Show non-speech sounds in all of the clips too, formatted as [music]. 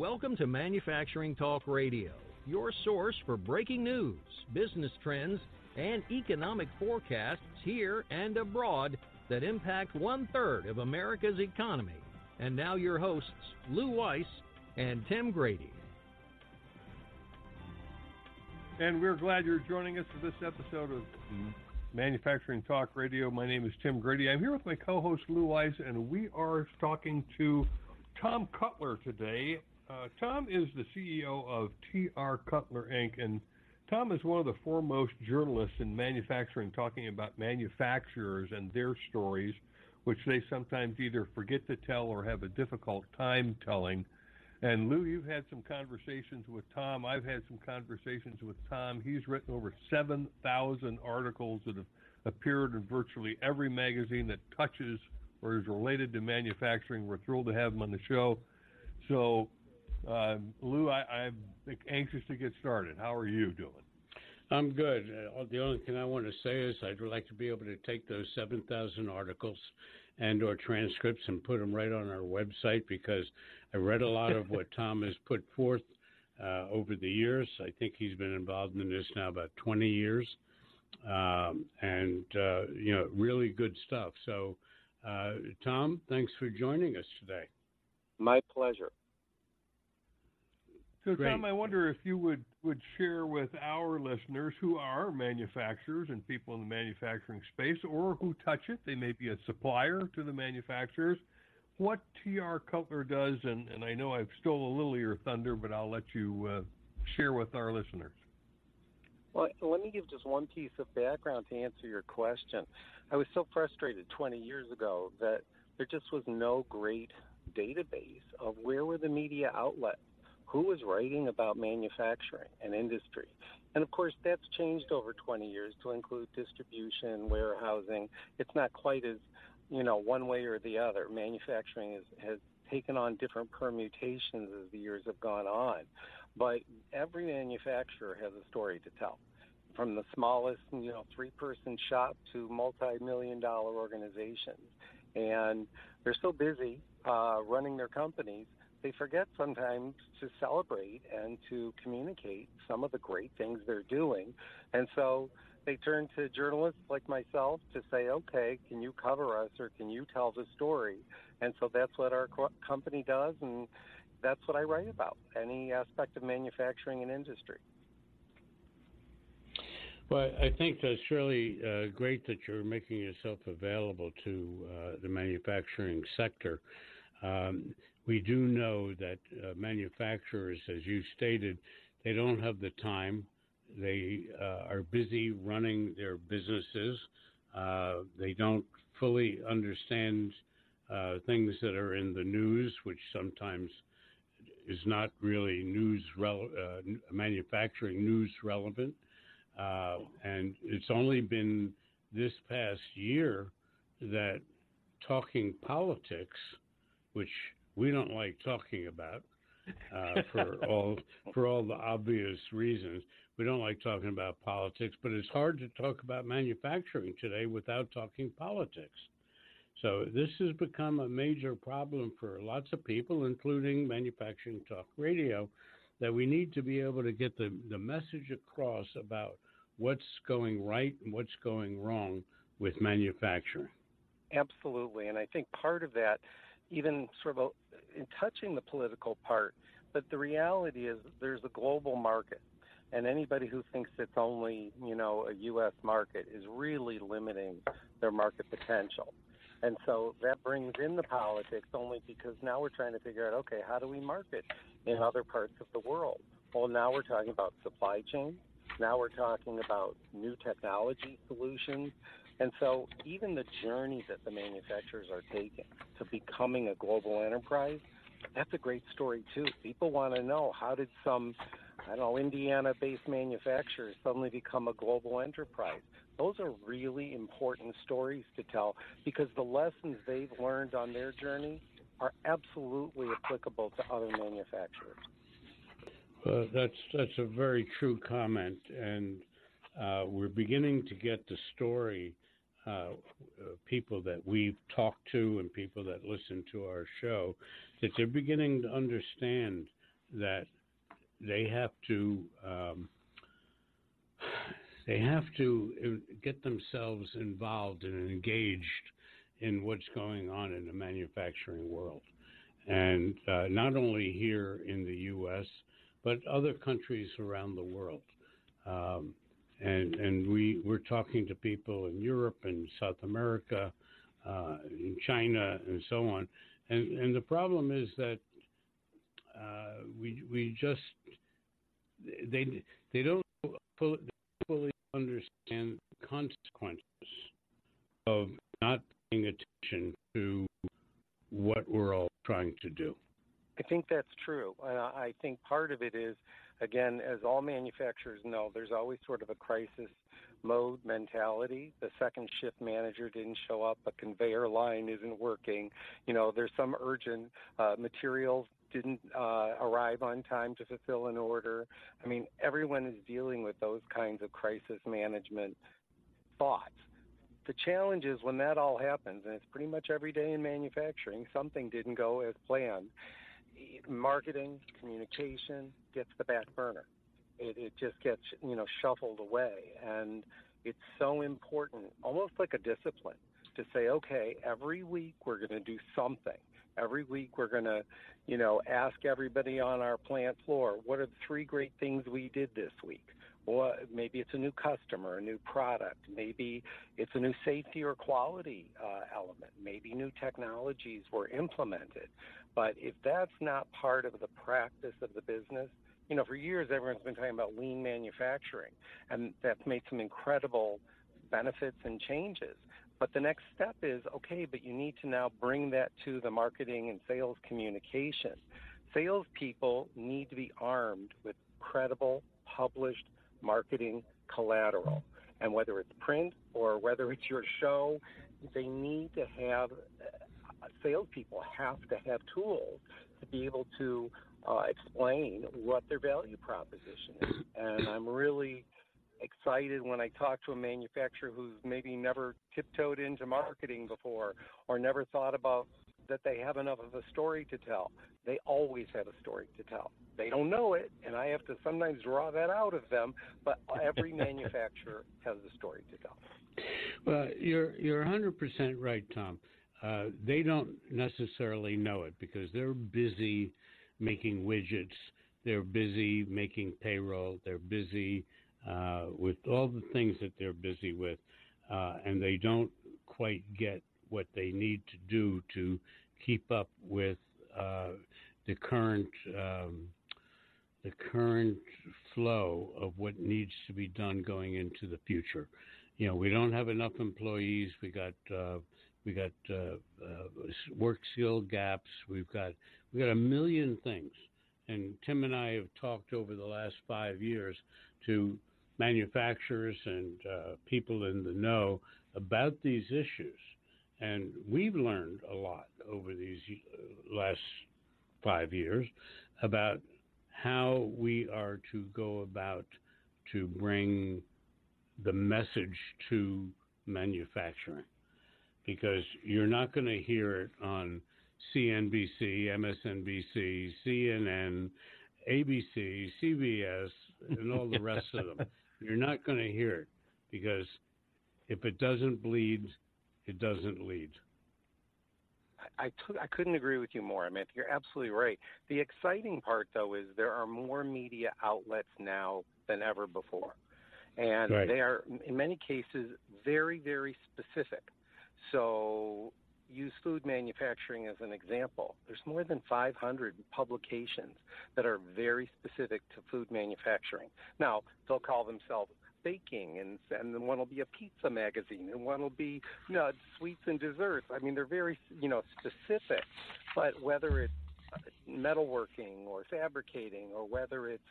Welcome to Manufacturing Talk Radio, your source for breaking news, business trends, and economic forecasts here and abroad that impact one third of America's economy. And now, your hosts, Lou Weiss and Tim Grady. And we're glad you're joining us for this episode of Manufacturing Talk Radio. My name is Tim Grady. I'm here with my co host, Lou Weiss, and we are talking to Tom Cutler today. Uh, Tom is the CEO of TR Cutler Inc., and Tom is one of the foremost journalists in manufacturing, talking about manufacturers and their stories, which they sometimes either forget to tell or have a difficult time telling. And Lou, you've had some conversations with Tom. I've had some conversations with Tom. He's written over 7,000 articles that have appeared in virtually every magazine that touches or is related to manufacturing. We're thrilled to have him on the show. So, uh, Lou, I, am anxious to get started. How are you doing? I'm good. Uh, the only thing I want to say is I'd like to be able to take those 7,000 articles and or transcripts and put them right on our website because I read a lot of what [laughs] Tom has put forth uh, over the years. I think he's been involved in this now about 20 years, um, and uh, you know, really good stuff. So, uh, Tom, thanks for joining us today. My pleasure. So, Great. Tom, I wonder if you would, would share with our listeners who are manufacturers and people in the manufacturing space or who touch it, they may be a supplier to the manufacturers, what TR Cutler does. And, and I know I've stole a little of your thunder, but I'll let you uh, share with our listeners. Well, let me give just one piece of background to answer your question. I was so frustrated 20 years ago that there just was no great database of where were the media outlets who was writing about manufacturing and industry. And of course, that's changed over 20 years to include distribution, warehousing. It's not quite as, you know, one way or the other. Manufacturing is, has taken on different permutations as the years have gone on. But every manufacturer has a story to tell. From the smallest, you know, three person shop to multi million dollar organizations. And they're so busy uh, running their companies they forget sometimes to celebrate and to communicate some of the great things they're doing. And so they turn to journalists like myself to say, okay, can you cover us or can you tell the story? And so that's what our co- company does, and that's what I write about any aspect of manufacturing and industry. Well, I think that's really uh, great that you're making yourself available to uh, the manufacturing sector. Um, we do know that uh, manufacturers, as you stated, they don't have the time. They uh, are busy running their businesses. Uh, they don't fully understand uh, things that are in the news, which sometimes is not really news rele- uh, manufacturing news relevant. Uh, and it's only been this past year that talking politics, which we don't like talking about uh, for all for all the obvious reasons. We don't like talking about politics, but it's hard to talk about manufacturing today without talking politics. So this has become a major problem for lots of people, including Manufacturing Talk Radio, that we need to be able to get the, the message across about what's going right and what's going wrong with manufacturing. Absolutely. And I think part of that even sort of in touching the political part, but the reality is there's a global market. And anybody who thinks it's only, you know, a U.S. market is really limiting their market potential. And so that brings in the politics only because now we're trying to figure out, okay, how do we market in other parts of the world? Well, now we're talking about supply chain. Now we're talking about new technology solutions. And so, even the journey that the manufacturers are taking to becoming a global enterprise, that's a great story too. People want to know how did some, I don't know, Indiana-based manufacturers suddenly become a global enterprise. Those are really important stories to tell because the lessons they've learned on their journey are absolutely applicable to other manufacturers. That's that's a very true comment, and uh, we're beginning to get the story uh, people that we've talked to and people that listen to our show that they're beginning to understand that they have to um, they have to get themselves involved and engaged in what's going on in the manufacturing world, and uh, not only here in the U.S. but other countries around the world. Um, and and we we're talking to people in Europe and South America, uh, in China and so on, and and the problem is that uh, we we just they they don't fully understand the consequences of not paying attention to what we're all trying to do. I think that's true. I think part of it is, again, as all manufacturers know, there's always sort of a crisis mode mentality. The second shift manager didn't show up, a conveyor line isn't working. You know, there's some urgent uh, materials didn't uh, arrive on time to fulfill an order. I mean, everyone is dealing with those kinds of crisis management thoughts. The challenge is when that all happens, and it's pretty much every day in manufacturing, something didn't go as planned. Marketing, communication gets the back burner. It, it just gets, you know, shuffled away. And it's so important, almost like a discipline, to say, okay, every week we're going to do something Every week we're going to, you know, ask everybody on our plant floor, what are the three great things we did this week? Well, maybe it's a new customer, a new product. Maybe it's a new safety or quality uh, element. Maybe new technologies were implemented. But if that's not part of the practice of the business, you know, for years everyone's been talking about lean manufacturing, and that's made some incredible benefits and changes. But the next step is okay, but you need to now bring that to the marketing and sales communication. Salespeople need to be armed with credible, published marketing collateral. And whether it's print or whether it's your show, they need to have, salespeople have to have tools to be able to uh, explain what their value proposition is. And I'm really excited when I talk to a manufacturer who's maybe never tiptoed into marketing before or never thought about that they have enough of a story to tell. They always have a story to tell. They don't know it, and I have to sometimes draw that out of them. But every [laughs] manufacturer has a story to tell. Well, you're you're 100% right, Tom. Uh, they don't necessarily know it because they're busy making widgets. They're busy making payroll. They're busy uh, with all the things that they're busy with, uh, and they don't quite get what they need to do to keep up with uh, the current um, the current flow of what needs to be done going into the future. You know, we don't have enough employees. We got uh, we got uh, uh, work skill gaps. We've got we got a million things. And Tim and I have talked over the last five years to manufacturers and uh, people in the know about these issues. And we've learned a lot over these uh, last five years about how we are to go about to bring the message to manufacturing. Because you're not going to hear it on CNBC, MSNBC, CNN, ABC, CBS, and all the [laughs] rest of them. You're not going to hear it because if it doesn't bleed, it doesn't lead. I t- I couldn't agree with you more. I mean, you're absolutely right. The exciting part, though, is there are more media outlets now than ever before. And right. they are, in many cases, very, very specific. So use food manufacturing as an example. There's more than 500 publications that are very specific to food manufacturing. Now, they'll call themselves baking, and and one will be a pizza magazine, and one will be you know, sweets and desserts. I mean, they're very you know specific. But whether it's metalworking or fabricating, or whether it's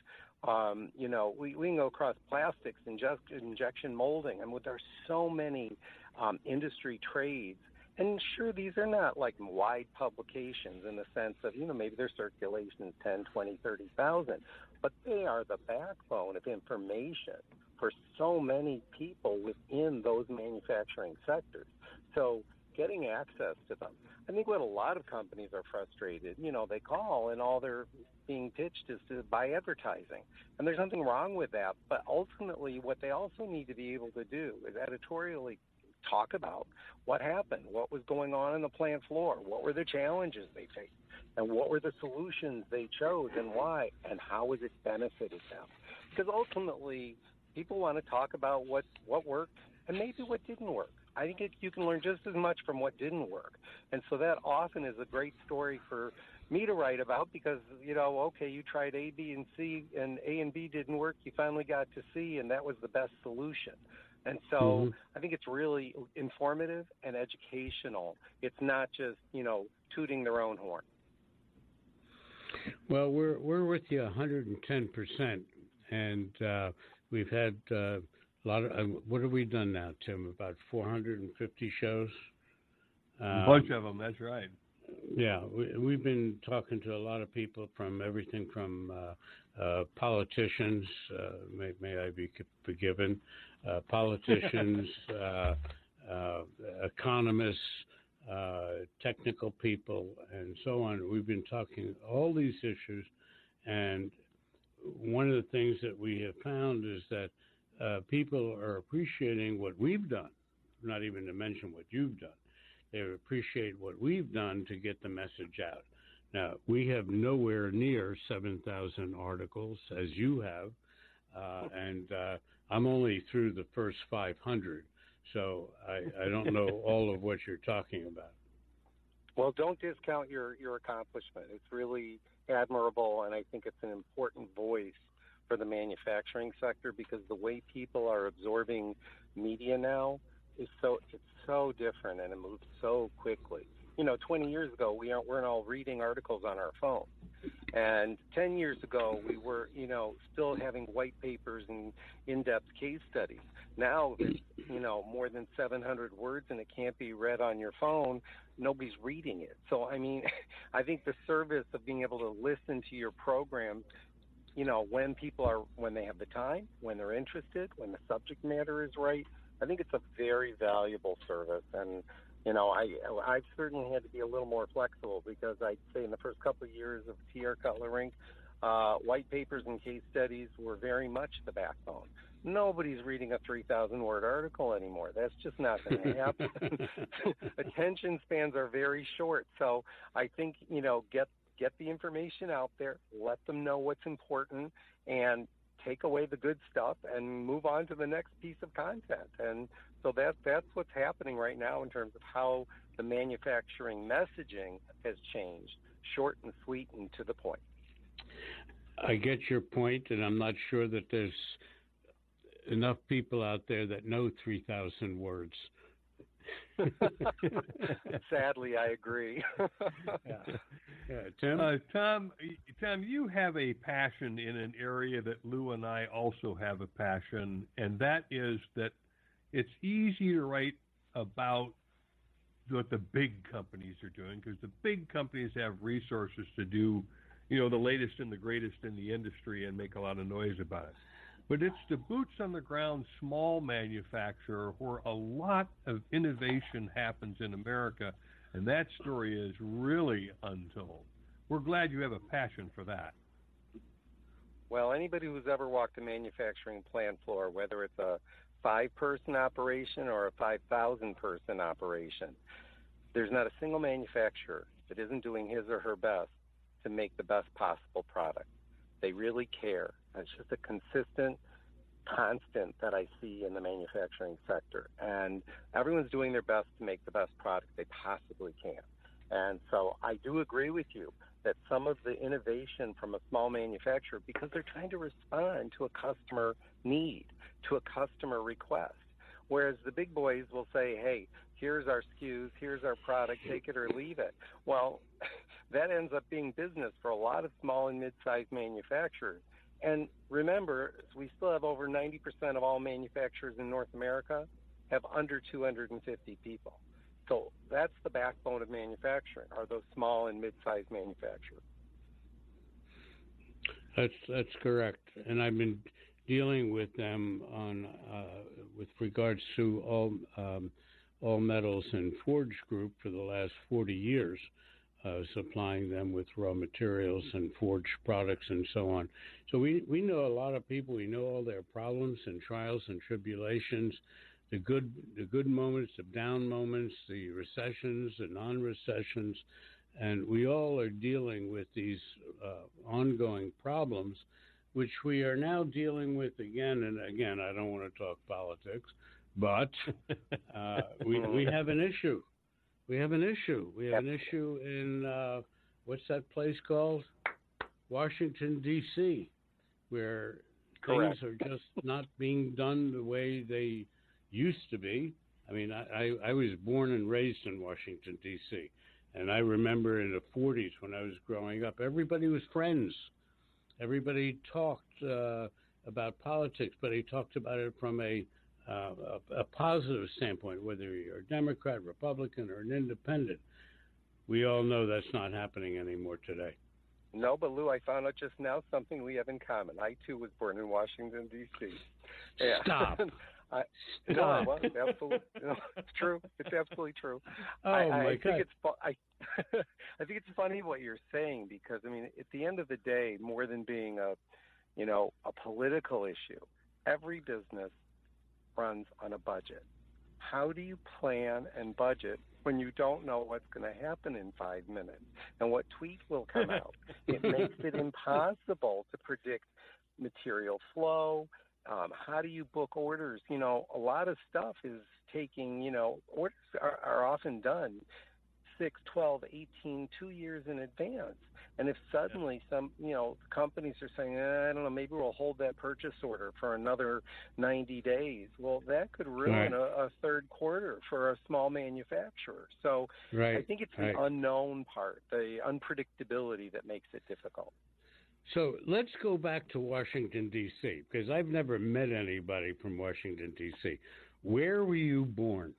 um, you know, we, we can go across plastics, inject, injection molding. I mean, there are so many um, industry trades and sure, these are not like wide publications in the sense of, you know, maybe their circulation is 10, 20, 30,000, but they are the backbone of information for so many people within those manufacturing sectors. So getting access to them. I think what a lot of companies are frustrated, you know, they call and all they're being pitched is to buy advertising. And there's nothing wrong with that. But ultimately, what they also need to be able to do is editorially talk about what happened, what was going on in the plant floor, what were the challenges they faced, and what were the solutions they chose and why, and how has it benefited them. Because ultimately, people want to talk about what, what worked and maybe what didn't work. I think it, you can learn just as much from what didn't work. And so that often is a great story for me to write about because, you know, okay, you tried A, B, and C, and A and B didn't work. You finally got to C, and that was the best solution. And so mm-hmm. I think it's really informative and educational. It's not just, you know, tooting their own horn. Well, we're we're with you 110 percent, and uh, we've had uh, lot of. Uh, what have we done now, Tim? About 450 shows. Um, a bunch of them. That's right. Yeah, we, have been talking to a lot of people from everything from uh, uh, politicians. Uh, may, may, I be forgiven? Uh, politicians, [laughs] uh, economists, technical people, and so on. We've been talking all these issues, and one of the things that we have found is that uh, people are appreciating what we've done, not even to mention what you've done. They appreciate what we've done to get the message out. Now, we have nowhere near 7,000 articles as you have, uh, and uh, I'm only through the first 500, so I, I don't know [laughs] all of what you're talking about. Well, don't discount your, your accomplishment. It's really admirable, and I think it's an important voice for the manufacturing sector because the way people are absorbing media now is so it's so different and it moves so quickly. You know, 20 years ago we aren't weren't all reading articles on our phone. And 10 years ago, we were, you know, still having white papers and in-depth case studies. Now, you know, more than 700 words and it can't be read on your phone. Nobody's reading it. So, I mean, [laughs] I think the service of being able to listen to your program, you know, when people are, when they have the time, when they're interested, when the subject matter is right, I think it's a very valuable service. And you know, I I've certainly had to be a little more flexible because I'd say in the first couple of years of TR Cutler Inc., uh, white papers and case studies were very much the backbone. Nobody's reading a 3,000 word article anymore. That's just not going [laughs] to happen. [laughs] Attention spans are very short. So I think, you know, get get the information out there, let them know what's important, and take away the good stuff and move on to the next piece of content. And so that that's what's happening right now in terms of how the manufacturing messaging has changed, short and sweet and to the point. I get your point, and I'm not sure that there's enough people out there that know 3,000 words. [laughs] Sadly, I agree. [laughs] yeah. yeah. Tim? Uh, Tom, Tom, you have a passion in an area that Lou and I also have a passion, and that is that it's easy to write about what the big companies are doing because the big companies have resources to do, you know, the latest and the greatest in the industry and make a lot of noise about it. But it's the boots on the ground small manufacturer where a lot of innovation happens in America, and that story is really untold. We're glad you have a passion for that. Well, anybody who's ever walked a manufacturing plant floor, whether it's a five person operation or a 5,000 person operation, there's not a single manufacturer that isn't doing his or her best to make the best possible product. They really care. It's just a consistent constant that I see in the manufacturing sector. And everyone's doing their best to make the best product they possibly can. And so I do agree with you that some of the innovation from a small manufacturer, because they're trying to respond to a customer need, to a customer request. Whereas the big boys will say, hey, here's our SKUs, here's our product, take it or leave it. Well, [laughs] that ends up being business for a lot of small and mid sized manufacturers. And remember, we still have over 90% of all manufacturers in North America have under 250 people. So that's the backbone of manufacturing, are those small and mid-sized manufacturers. That's that's correct, and I've been dealing with them on uh, with regards to all um, All Metals and Forge Group for the last 40 years, uh, supplying them with raw materials and forged products and so on. So we, we know a lot of people. We know all their problems and trials and tribulations, the good the good moments, the down moments, the recessions, the non-recessions, and we all are dealing with these uh, ongoing problems, which we are now dealing with again and again. I don't want to talk politics, but [laughs] uh, we we [laughs] have an issue. We have an issue. We have an issue in uh, what's that place called? Washington D.C., where Correct. things are just not being done the way they used to be. I mean, I, I, I was born and raised in Washington D.C. And I remember in the 40s when I was growing up, everybody was friends. Everybody talked uh, about politics, but he talked about it from a, uh, a, a positive standpoint, whether you're a Democrat, Republican, or an independent. We all know that's not happening anymore today. No, but Lou, I found out just now something we have in common. I too was born in Washington D.C. Yeah. Stop. [laughs] I, Stop. no, I was absolutely. No, it's true. It's absolutely true. Oh I, my I God! think it's [laughs] I, I think it's funny what you're saying because I mean, at the end of the day, more than being a, you know, a political issue, every business runs on a budget. How do you plan and budget when you don't know what's going to happen in five minutes and what tweet will come out? [laughs] it makes it impossible to predict material flow. Um, how do you book orders? You know, a lot of stuff is taking, you know, orders are, are often done six, twelve, eighteen, two years in advance. And if suddenly some, you know, companies are saying, eh, I don't know, maybe we'll hold that purchase order for another 90 days. Well, that could ruin Right. a, a third quarter for a small manufacturer. So right. I think it's the right. unknown part, the unpredictability that makes it difficult. So let's go back to Washington, D.C., because I've never met anybody from Washington, D.C. Where were you born?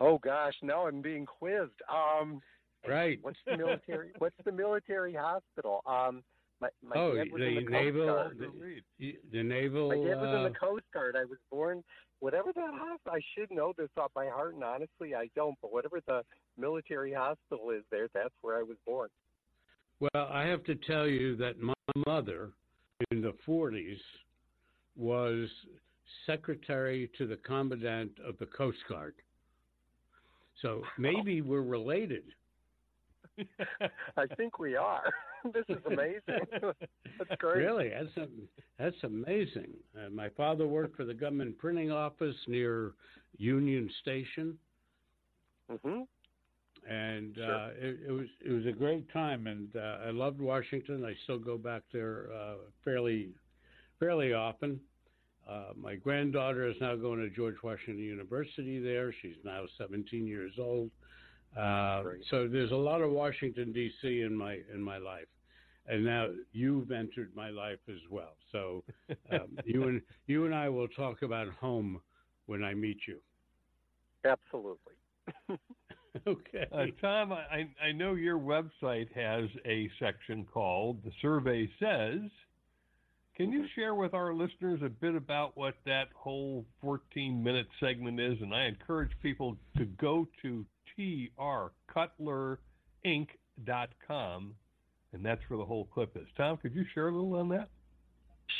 Oh gosh, now I'm being quizzed. Um, Right. What's the military? [laughs] what's the military hospital? Um, my my Oh, dad was the in the Coast naval- Guard. Reed. Y- The naval. My dad was in uh, the Coast Guard. I was born. Whatever that hospital, I should know this off by heart, and honestly, I don't. But whatever the military hospital is there, that's where I was born. Well, I have to tell you that my mother in the 40s was secretary to the commandant of the Coast Guard. So [laughs] maybe we're related. I think we are. [laughs] this is amazing. [laughs] that's great. Really, that's a, that's amazing. Uh, my father worked for the government printing office near Union Station, hmm and Sure. uh, it, it was it was a great time, and uh, I loved Washington. I still go back there uh, fairly fairly often. Uh, my granddaughter is now going to George Washington University there. She's now 17 years old. Uh, Great. so there's a lot of Washington D.C. in my in my life, and now you've entered my life as well. So [laughs] um, you and you and I will talk about home when I meet you. Absolutely. [laughs] [laughs] okay. Uh, Tom, I, I know your website has a section called The Survey Says. Can you share with our listeners a bit about what that whole 14 minute segment is? And I encourage people to go to trcutlerinc.com, and that's where the whole clip is. Tom, could you share a little on that?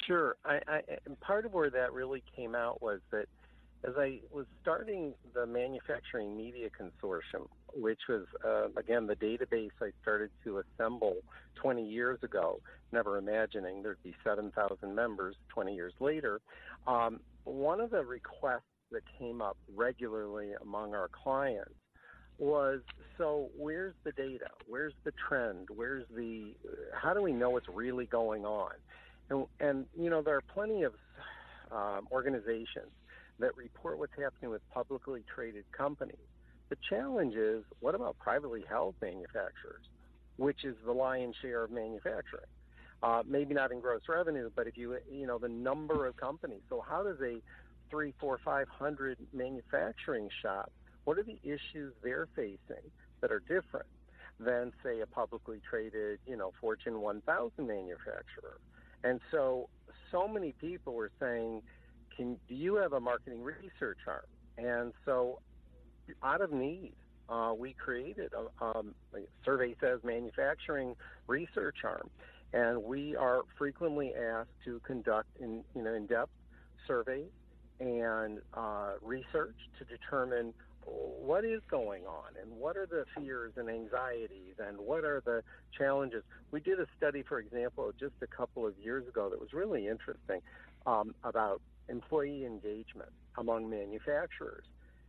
Sure. I, I and part of where that really came out was that as I was starting the Manufacturing Media Consortium, which was uh, again the database I started to assemble 20 years ago, never imagining there'd be 7,000 members 20 years later. Um, one of the requests that came up regularly among our clients was so where's the data? Where's the trend? Where's the how do we know what's really going on? And, and you know there are plenty of um, organizations that report what's happening with publicly traded companies. The challenge is what about privately held manufacturers which is the lion's share of manufacturing? Uh, maybe not in gross revenue but if you you know the number of companies. So how does a three four five hundred manufacturing shop what are the issues they're facing that are different than, say, a publicly traded, you know, Fortune 1000 manufacturer? And so, so many people were saying, "Can do you have a marketing research arm?" And so, out of need, uh, we created a um, survey says manufacturing research arm, and we are frequently asked to conduct in you know in-depth surveys and uh, research to determine what is going on and what are the fears and anxieties and what are the challenges. We did a study, for example, just a couple of years ago that was really interesting um, about employee engagement among manufacturers.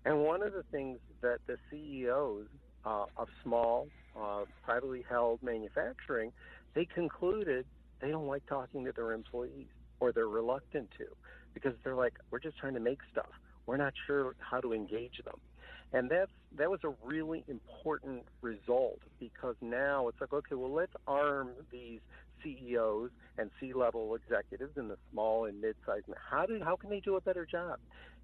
And one of the things that the CEOs uh, of small, uh, privately held manufacturing, they concluded they don't like talking to their employees or they're reluctant to because they're like, we're just trying to make stuff. We're not sure how to engage them. And that's that was a really important result because now it's like, okay, well, let's arm these CEOs and C-level executives in the small and mid-sized. How do how can they do a better job?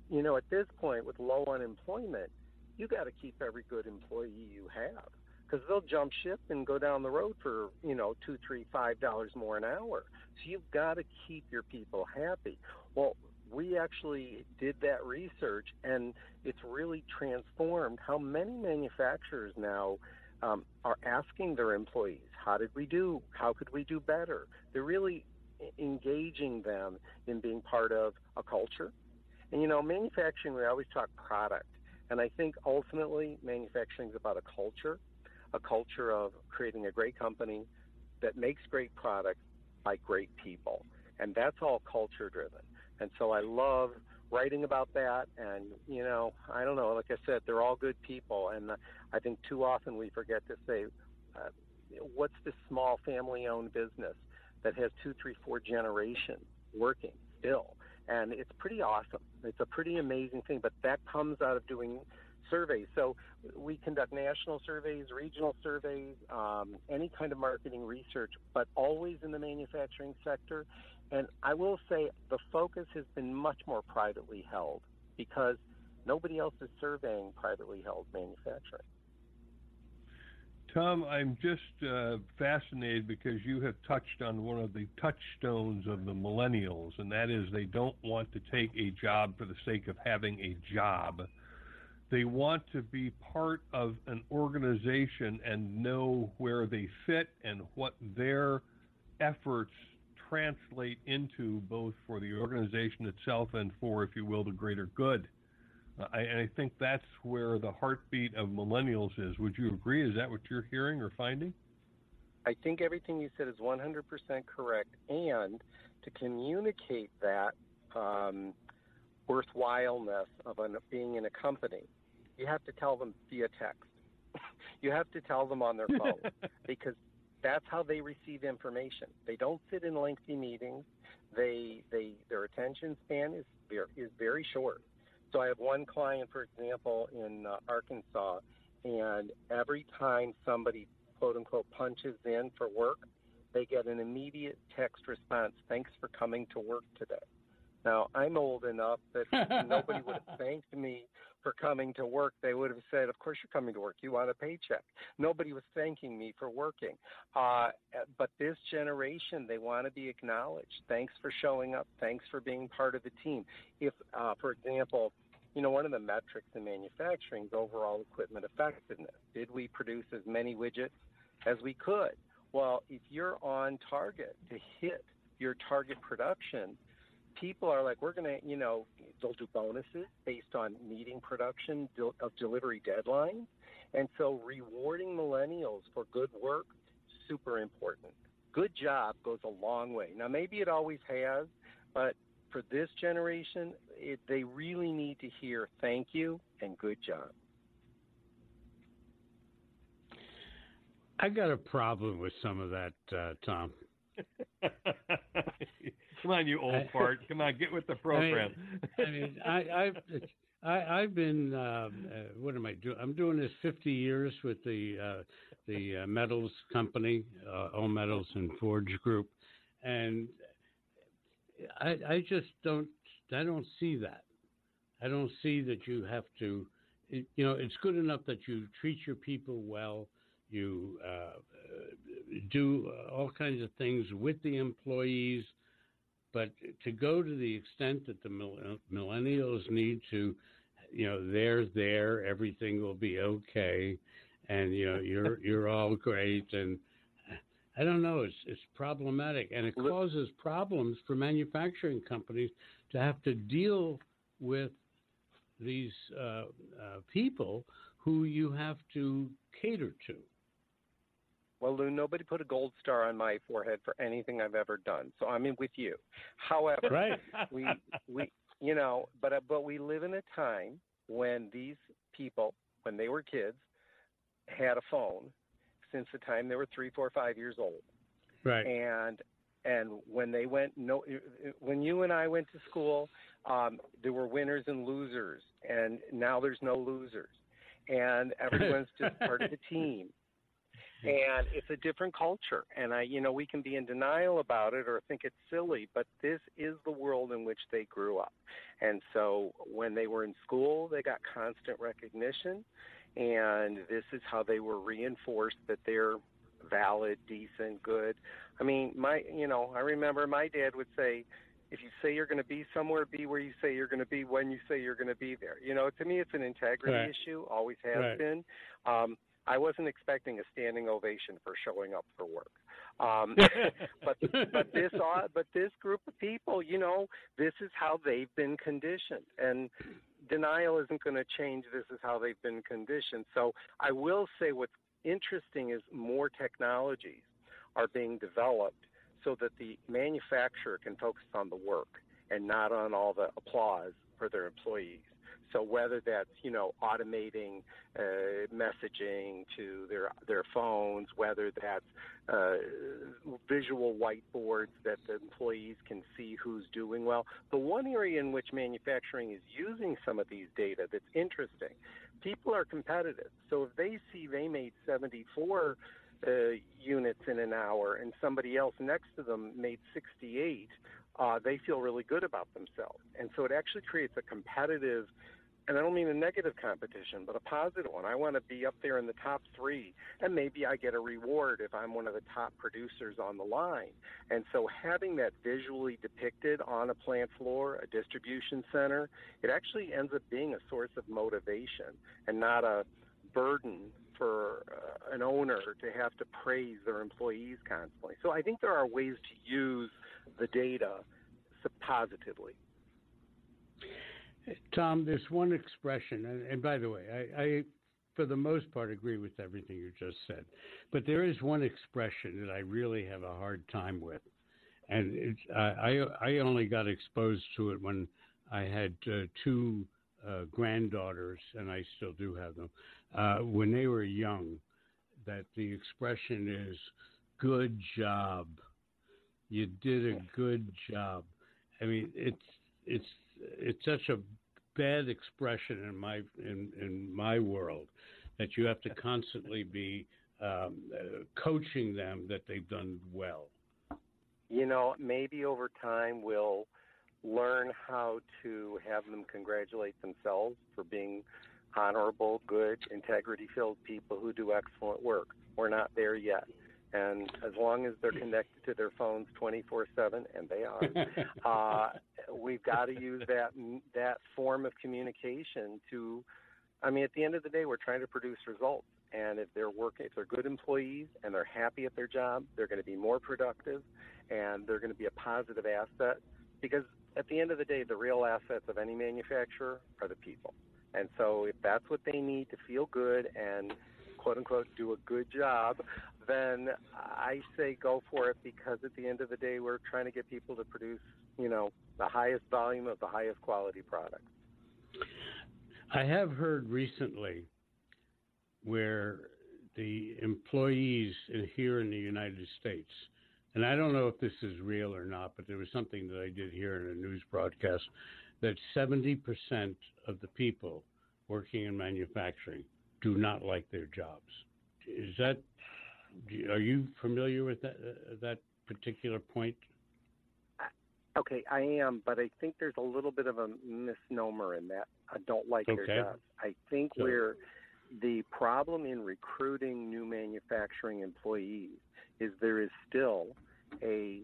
You know, at this point with low unemployment, you got to keep every good employee you have because they'll jump ship and go down the road for you know two, three, five dollars more an hour. So you've got to keep your people happy. Well, we actually did that research, and it's really transformed how many manufacturers now um, are asking their employees, "How did we do? How could we do better?" They're really engaging them in being part of a culture. And you know, manufacturing, we always talk product, and I think ultimately manufacturing is about a culture, a culture of creating a great company that makes great products by great people, and that's all culture driven. And so I love writing about that. And, you know, I don't know, like I said, they're all good people. And I think too often we forget to say, uh, what's this small family owned business that has two, three, four generations working still? And it's pretty awesome. It's a pretty amazing thing, but that comes out of doing surveys. So we conduct national surveys, regional surveys, um, any kind of marketing research, but always in the manufacturing sector. And I will say the focus has been much more privately held because nobody else is surveying privately held manufacturing. Tom, I'm just uh, fascinated because you have touched on one of the touchstones of the millennials, and that is they don't want to take a job for the sake of having a job. They want to be part of an organization and know where they fit and what their efforts translate into both for the organization itself and for, if you will, the greater good. Uh, I, and I think that's where the heartbeat of millennials is. Would you agree? Is that what you're hearing or finding? I think everything you said is 100% correct. And to communicate that um, worthwhileness of an, being in a company, you have to tell them via text. [laughs] you have to tell them on their phone [laughs] because that's how they receive information. They don't sit in lengthy meetings. They they their attention span is very, is very short. So I have one client, for example, in uh, Arkansas, and every time somebody quote unquote punches in for work, they get an immediate text response. Thanks for coming to work today. Now I'm old enough that [laughs] nobody would have thanked me for coming to work, they would have said, Of course, you're coming to work. You want a paycheck. Nobody was thanking me for working. Uh, but this generation, they want to be acknowledged. Thanks for showing up. Thanks for being part of the team. If, uh, for example, you know, one of the metrics in manufacturing is overall equipment effectiveness. Did we produce as many widgets as we could? Well, if you're on target to hit your target production, people are like, we're going to, you know, they'll do bonuses based on meeting production of delivery deadlines. And so rewarding millennials for good work, super important. Good job goes a long way. Now, maybe it always has, but for this generation, it, they really need to hear thank you and good job. I got a problem with some of that, uh, Tom. [laughs] Come on, you old fart. Come on, get with the [laughs] program. I mean, I, mean, I have I, I've been um, uh, what am I doing? I'm doing this 50 years with the uh, the uh, metals company, uh, All Metals and Forge Group, and I, I just don't I don't see that. I don't see that you have to. It, you know, it's good enough that you treat your people well. You uh, do all kinds of things with the employees but to go to the extent that the millennials need to, you know they're there, everything will be okay, and you know you're [laughs] you're all great, and I don't know, it's it's problematic, and it causes problems for manufacturing companies to have to deal with these uh, uh, people who you have to cater to. Well, Lou, nobody put a gold star on my forehead for anything I've ever done, so I'm in with you. However, right. [laughs] we we you know, but uh, but we live in a time when these people, when they were kids, had a phone since the time they were three, four, five years old. Right. And and when they went no when you and I went to school, um, there were winners and losers, and now there's no losers, and everyone's just part of the [laughs] team and it's a different culture and i you know we can be in denial about it or think it's silly but this is the world in which they grew up and so when they were in school they got constant recognition and this is how they were reinforced that they're valid decent good i mean my you know i remember my dad would say if you say you're going to be somewhere, be where you say you're going to be when you say you're going to be there. You know, to me, it's an integrity right. issue, always has right. been. Um, I wasn't expecting a standing ovation for showing up for work. Um, [laughs] but but this uh, but this group of people, you know, this is how they've been conditioned, and denial isn't going to change. This is how they've been conditioned. So I will say what's interesting is more technologies are being developed so that the manufacturer can focus on the work and not on all the applause for their employees. So whether that's you know automating uh, messaging to their their phones, whether that's uh, visual whiteboards that the employees can see who's doing well. The one area in which manufacturing is using some of these data that's interesting, people are competitive. So if they see they made 74 uh, units in an hour and somebody else next to them made 68, uh, they feel really good about themselves. And so it actually creates a competitive and I don't mean a negative competition, but a positive one. I want to be up there in the top three, and maybe I get a reward if I'm one of the top producers on the line. And so, having that visually depicted on a plant floor, a distribution center, it actually ends up being a source of motivation and not a burden for uh, an owner to have to praise their employees constantly. So, I think there are ways to use the data positively. Tom, there's one expression, and, and by the way, I, I, for the most part, agree with everything you just said. But there is one expression that I really have a hard time with, and I, I only got exposed to it when I had uh, two uh, granddaughters, and I still do have them, uh, when they were young. That the expression is "good job." You did a good job. I mean, it's it's it's such a bad expression in my in in my world that you have to constantly be um, uh, coaching them that they've done well. You know, maybe over time we'll learn how to have them congratulate themselves for being honorable, good, integrity-filled people who do excellent work. We're not there yet. And as long as they're connected to their phones 24/7, and they are, [laughs] uh, we've got to use that that form of communication to. I mean, at the end of the day, we're trying to produce results. And if they're working, if they're good employees and they're happy at their job, they're going to be more productive, and they're going to be a positive asset. Because at the end of the day, the real assets of any manufacturer are the people. And so, if that's what they need to feel good and quote unquote do a good job, then I say go for it because at the end of the day, we're trying to get people to produce, you know, the highest volume of the highest quality product. I have heard recently where the employees here in the United States, and I don't know if this is real or not, but there was something that I did hear in a news broadcast that 70% of the people working in manufacturing do not like their jobs. Is that are you familiar with that uh, that particular point? Okay, I am, but I think there's a little bit of a misnomer in that. I don't like okay. their jobs. I think so, where the problem in recruiting new manufacturing employees is there is still a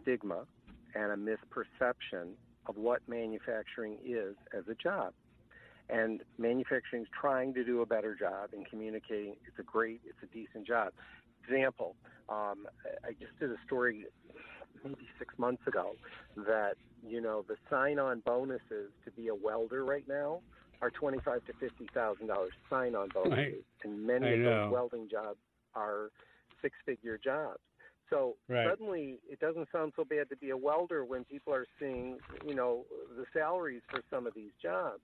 stigma and a misperception of what manufacturing is as a job. and manufacturing is trying to do a better job in communicating. It's a great, it's a decent job. Example, um, I just did a story maybe six months ago that you know the sign-on bonuses to be a welder right now are twenty-five to fifty thousand dollars sign-on bonuses, right. and many I of know. those welding jobs are six-figure jobs. So right. suddenly, it doesn't sound so bad to be a welder when people are seeing, you know, the salaries for some of these jobs.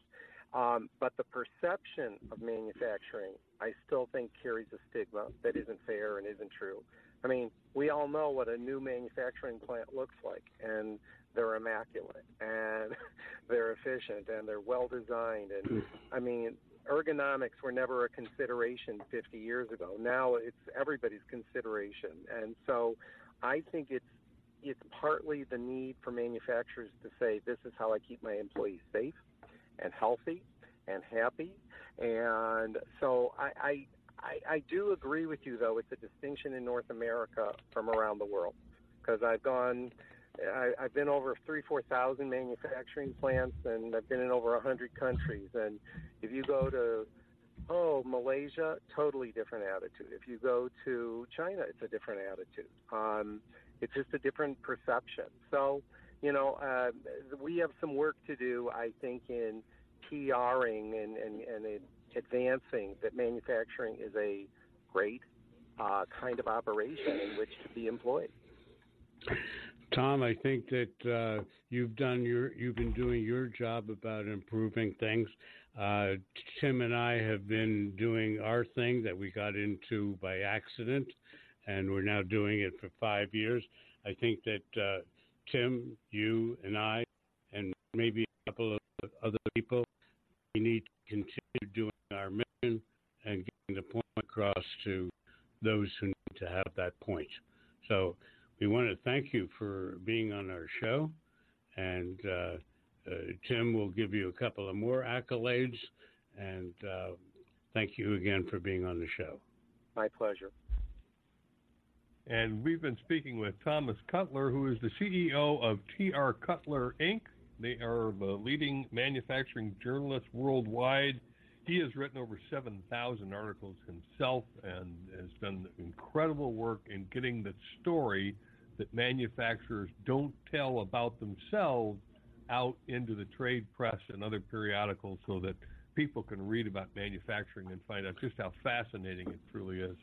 Um, but the perception of manufacturing, I still think carries a stigma that isn't fair and isn't true. I mean, we all know what a new manufacturing plant looks like, and they're immaculate, and [laughs] they're efficient, and they're well designed. And I mean, ergonomics were never a consideration 50 years ago. Now it's everybody's consideration, and so I think it's it's partly the need for manufacturers to say this is how I keep my employees safe and healthy and happy, and so I. I I, I do agree with you, though. It's a distinction in North America from around the world, because I've gone, I, I've been over three, four thousand manufacturing plants, and I've been in over a hundred countries. And if you go to, oh, Malaysia, totally different attitude. If you go to China, it's a different attitude. Um, it's just a different perception. So, you know, uh, we have some work to do, I think, in PRing and and and in advancing that manufacturing is a great uh, kind of operation in which to be employed. Tom, I think that uh, you've done your you've been doing your job about improving things. Uh, Tim and I have been doing our thing that we got into by accident, and we're now doing it for five years. I think that uh, Tim, you, and I, and maybe a couple of other people, we need to continue doing our mission and getting the point across to those who need to have that point. So we want to thank you for being on our show, and uh, uh, Tim will give you a couple of more accolades. And uh, thank you again for being on the show. My pleasure. And we've been speaking with Thomas Cutler, who is the CEO of TR Cutler Inc. They are the leading manufacturing journalist worldwide. He has written over 7,000 articles himself and has done incredible work in getting the story that manufacturers don't tell about themselves out into the trade press and other periodicals so that people can read about manufacturing and find out just how fascinating it truly is.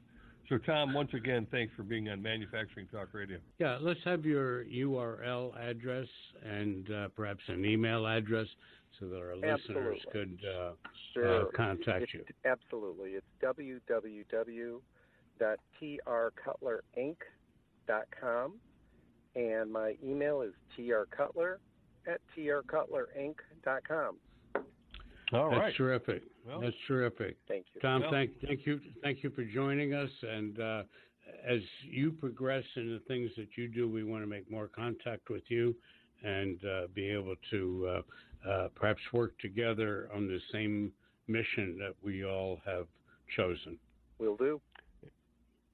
So, Tom, once again, thanks for being on Manufacturing Talk Radio. Yeah, let's have your URL address and uh, perhaps an email address so that our Absolutely. listeners could uh, Sure. uh, contact It's- you. Absolutely. It's www.trcutlerinc.com. And my email is trcutler at trcutlerinc.com. All That's right. terrific. Well- That's terrific. Thank you. Tom, Well- thank thank you thank you for joining us. And uh, as you progress in the things that you do, we want to make more contact with you and uh, be able to uh, uh, perhaps work together on the same mission that we all have chosen. We'll do.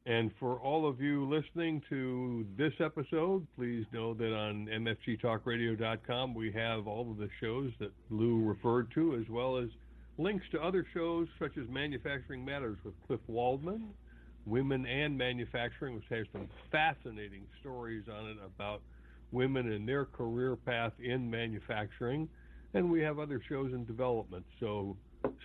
And for all of you listening to this episode, please know that on mfgtalkradio.com we have all of the shows that Lou referred to, as well as links to other shows such as Manufacturing Matters with Cliff Waldman, Women and Manufacturing, which has some fascinating stories on it about women and their career path in manufacturing. And we have other shows in development. So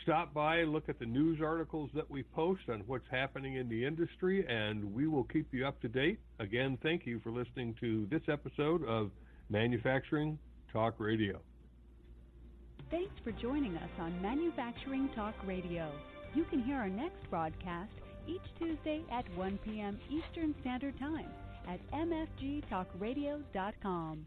stop by, and look at the news articles that we post on what's happening in the industry, and we will keep you up to date. Again, thank you for listening to this episode of Manufacturing Talk Radio. Thanks for joining us on Manufacturing Talk Radio. You can hear our next broadcast each Tuesday at 1 p.m. Eastern Standard Time at mfgtalkradio.com.